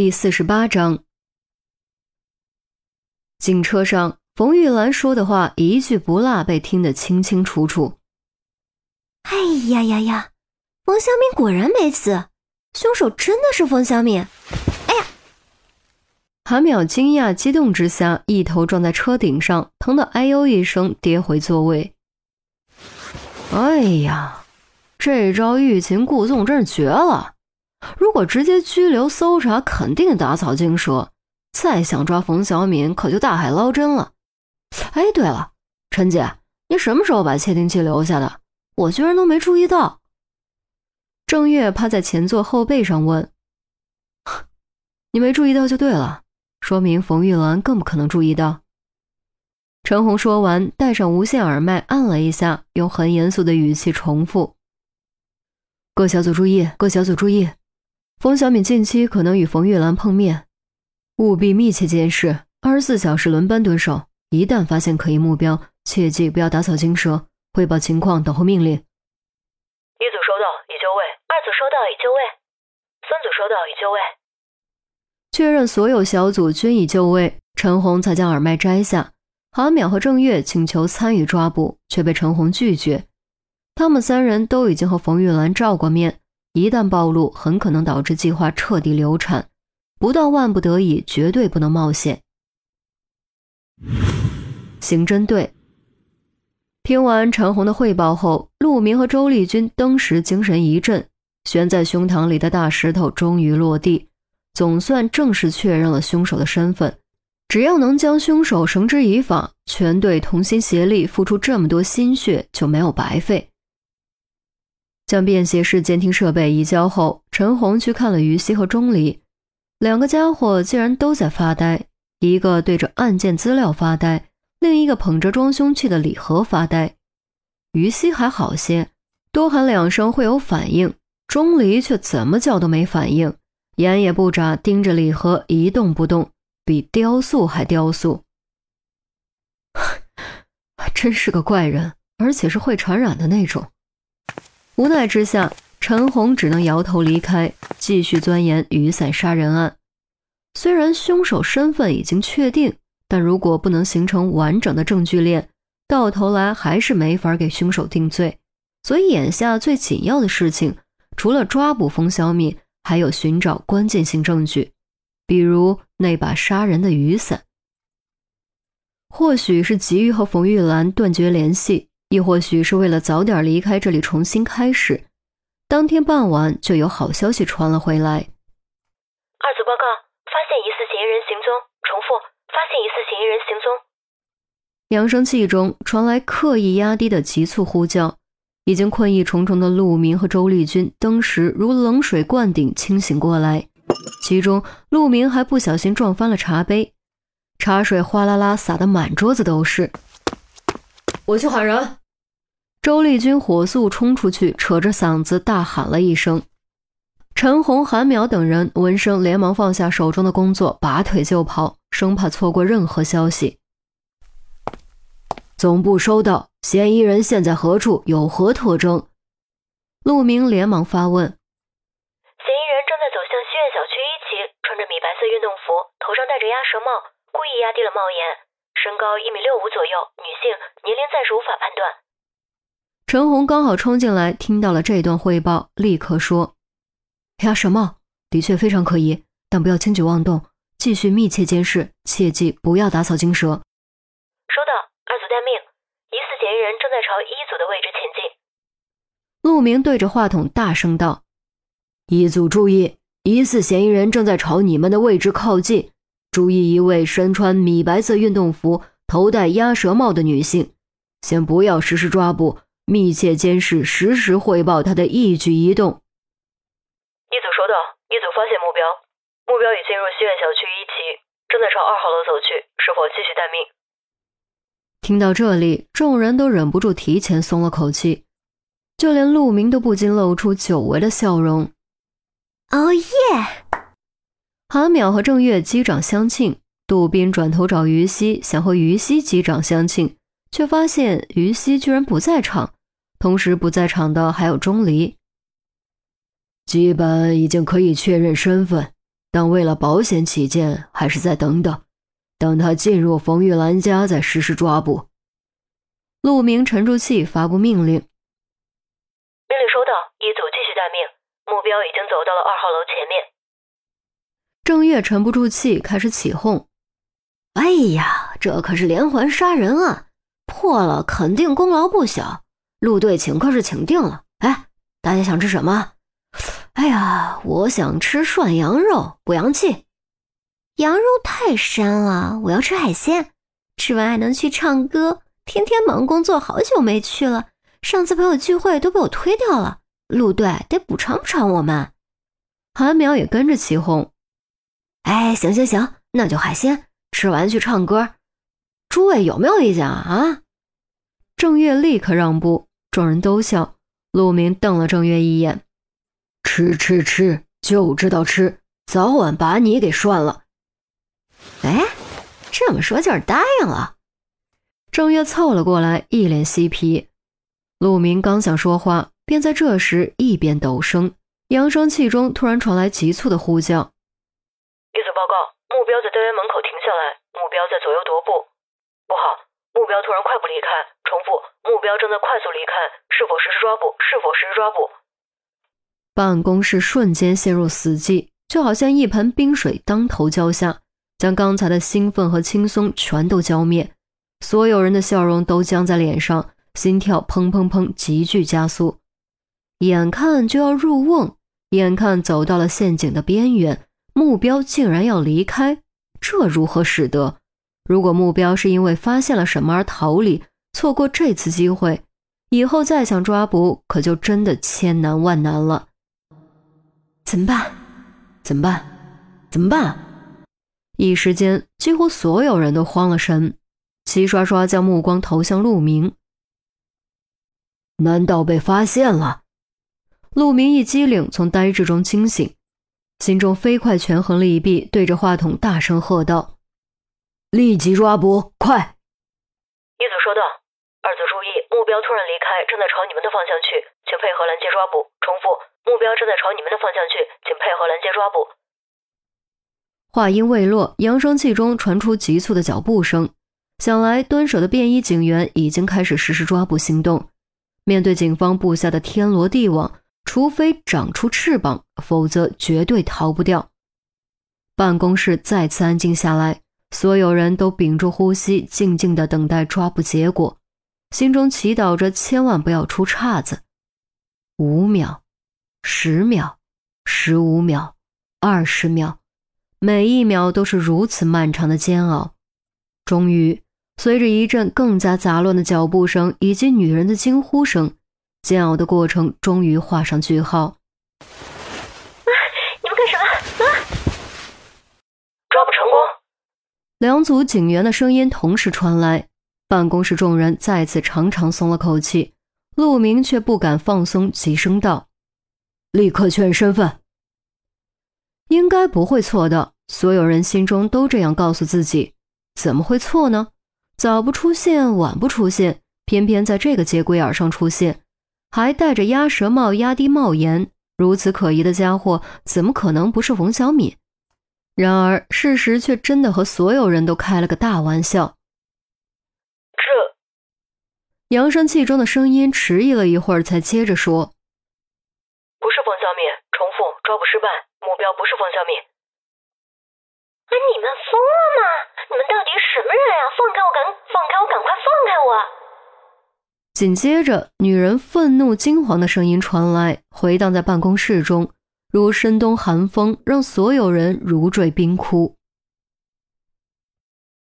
第四十八章，警车上，冯玉兰说的话一句不落被听得清清楚楚。哎呀呀呀！冯小敏果然没死，凶手真的是冯小敏！哎呀！韩淼惊讶激动之下，一头撞在车顶上，疼得哎呦一声，跌回座位。哎呀，这招欲擒故纵真是绝了！如果直接拘留搜查，肯定打草惊蛇。再想抓冯小敏，可就大海捞针了。哎，对了，陈姐，你什么时候把窃听器留下的？我居然都没注意到。郑月趴在前座后背上问：“你没注意到就对了，说明冯玉兰更不可能注意到。”陈红说完，戴上无线耳麦，按了一下，用很严肃的语气重复：“各小组注意，各小组注意，冯小敏近期可能与冯玉兰碰面，务必密切监视，二十四小时轮班蹲守。一旦发现可疑目标，切记不要打草惊蛇，汇报情况，等候命令。”一组收到，已就位；二组收到，已就位；三组收到，已就位。确认所有小组均已就位，陈红才将耳麦摘下。韩淼和郑月请求参与抓捕，却被陈红拒绝。他们三人都已经和冯玉兰照过面，一旦暴露，很可能导致计划彻底流产。不到万不得已，绝对不能冒险。刑侦队听完陈红的汇报后，陆明和周丽君登时精神一振，悬在胸膛里的大石头终于落地，总算正式确认了凶手的身份。只要能将凶手绳之以法，全队同心协力，付出这么多心血就没有白费。将便携式监听设备移交后，陈红去看了于西和钟离，两个家伙竟然都在发呆，一个对着案件资料发呆，另一个捧着装凶器的礼盒发呆。于西还好些，多喊两声会有反应，钟离却怎么叫都没反应，眼也不眨，盯着礼盒一动不动。比雕塑还雕塑，真是个怪人，而且是会传染的那种。无奈之下，陈红只能摇头离开，继续钻研雨伞杀人案。虽然凶手身份已经确定，但如果不能形成完整的证据链，到头来还是没法给凶手定罪。所以眼下最紧要的事情，除了抓捕冯小敏，还有寻找关键性证据。比如那把杀人的雨伞，或许是急于和冯玉兰断绝联系，亦或许是为了早点离开这里重新开始。当天傍晚就有好消息传了回来。二组报告，发现疑似嫌疑人行踪。重复，发现疑似嫌疑人行踪。扬声器中传来刻意压低的急促呼叫。已经困意重重的陆明和周丽君，登时如冷水灌顶，清醒过来。其中，陆明还不小心撞翻了茶杯，茶水哗啦啦洒得满桌子都是。我去喊人。周丽君火速冲出去，扯着嗓子大喊了一声。陈红、韩淼等人闻声连忙放下手中的工作，拔腿就跑，生怕错过任何消息。总部收到，嫌疑人现在何处？有何特征？陆明连忙发问。嫌疑人正在走向西苑小区一期，穿着米白色运动服，头上戴着鸭舌帽，故意压低了帽檐，身高一米六五左右，女性，年龄暂时无法判断。陈红刚好冲进来，听到了这段汇报，立刻说：“鸭舌帽的确非常可疑，但不要轻举妄动，继续密切监视，切记不要打草惊蛇。”收到，二组待命。疑似嫌疑人正在朝一组的位置前进。陆明对着话筒大声道：“一组注意。”疑似嫌疑人正在朝你们的位置靠近，注意一位身穿米白色运动服、头戴鸭舌帽的女性。先不要实施抓捕，密切监视，实时汇报他的一举一动。一组收到，一组发现目标，目标已进入西苑小区一期，正在朝二号楼走去，是否继续待命？听到这里，众人都忍不住提前松了口气，就连陆明都不禁露出久违的笑容。哦耶！韩淼和郑月击掌相庆，杜斌转头找于西，想和于西击掌相庆，却发现于西居然不在场，同时不在场的还有钟离。基本已经可以确认身份，但为了保险起见，还是再等等，等他进入冯玉兰家再实施抓捕。陆明沉住气，发布命令：“命令收到，一组继续待命，目标已经走到了二号楼前面。”郑月沉不住气，开始起哄：“哎呀，这可是连环杀人案，破了肯定功劳不小。陆队请客是请定了。哎，大家想吃什么？”哎呀，我想吃涮羊肉，补阳气。羊肉太膻了，我要吃海鲜。吃完还能去唱歌。天天忙工作，好久没去了。上次朋友聚会都被我推掉了。陆队得补偿补偿我们。韩苗也跟着起哄。哎，行行行，那就海鲜。吃完去唱歌。诸位有没有意见啊？啊？郑月立刻让步，众人都笑。陆明瞪了郑月一眼。吃吃吃，就知道吃，早晚把你给涮了。哎，这么说就是答应了。郑月凑了过来，一脸嬉皮。陆明刚想说话，便在这时一边陡升，扬声器中突然传来急促的呼叫：“一组报告，目标在单元门口停下来，目标在左右踱步。不好，目标突然快步离开。重复，目标正在快速离开，是否实施抓捕？是否实施抓捕？”办公室瞬间陷入死寂，就好像一盆冰水当头浇下，将刚才的兴奋和轻松全都浇灭。所有人的笑容都僵在脸上，心跳砰砰砰急剧加速。眼看就要入瓮，眼看走到了陷阱的边缘，目标竟然要离开，这如何使得？如果目标是因为发现了什么而逃离，错过这次机会，以后再想抓捕，可就真的千难万难了。怎么办？怎么办？怎么办？一时间，几乎所有人都慌了神，齐刷刷将目光投向陆明。难道被发现了？陆明一激灵，从呆滞中惊醒，心中飞快权衡利弊，对着话筒大声喝道：“立即抓捕！快！”一组收到。二组注意，目标突然离开，正在朝你们的方向去，请配合拦截抓捕。重复。目标正在朝你们的方向去，请配合拦截抓捕。话音未落，扬声器中传出急促的脚步声，想来蹲守的便衣警员已经开始实施抓捕行动。面对警方布下的天罗地网，除非长出翅膀，否则绝对逃不掉。办公室再次安静下来，所有人都屏住呼吸，静静的等待抓捕结果，心中祈祷着千万不要出岔子。五秒。十秒，十五秒，二十秒，每一秒都是如此漫长的煎熬。终于，随着一阵更加杂乱的脚步声以及女人的惊呼声，煎熬的过程终于画上句号。啊！你们干什么？啊！抓捕成功！两组警员的声音同时传来，办公室众人再次长长松了口气。陆明却不敢放松，急声道。立刻确认身份，应该不会错的。所有人心中都这样告诉自己，怎么会错呢？早不出现，晚不出现，偏偏在这个节骨眼上出现，还戴着鸭舌帽、压低帽檐，如此可疑的家伙，怎么可能不是冯小敏？然而事实却真的和所有人都开了个大玩笑。这，扬声器中的声音迟疑了一会儿，才接着说。不是冯小米，重复抓捕失败，目标不是冯小敏。哎，你们疯了吗？你们到底什么人呀？放开我，赶放开我，赶快放开我！紧接着，女人愤怒惊惶的声音传来，回荡在办公室中，如深冬寒风，让所有人如坠冰窟。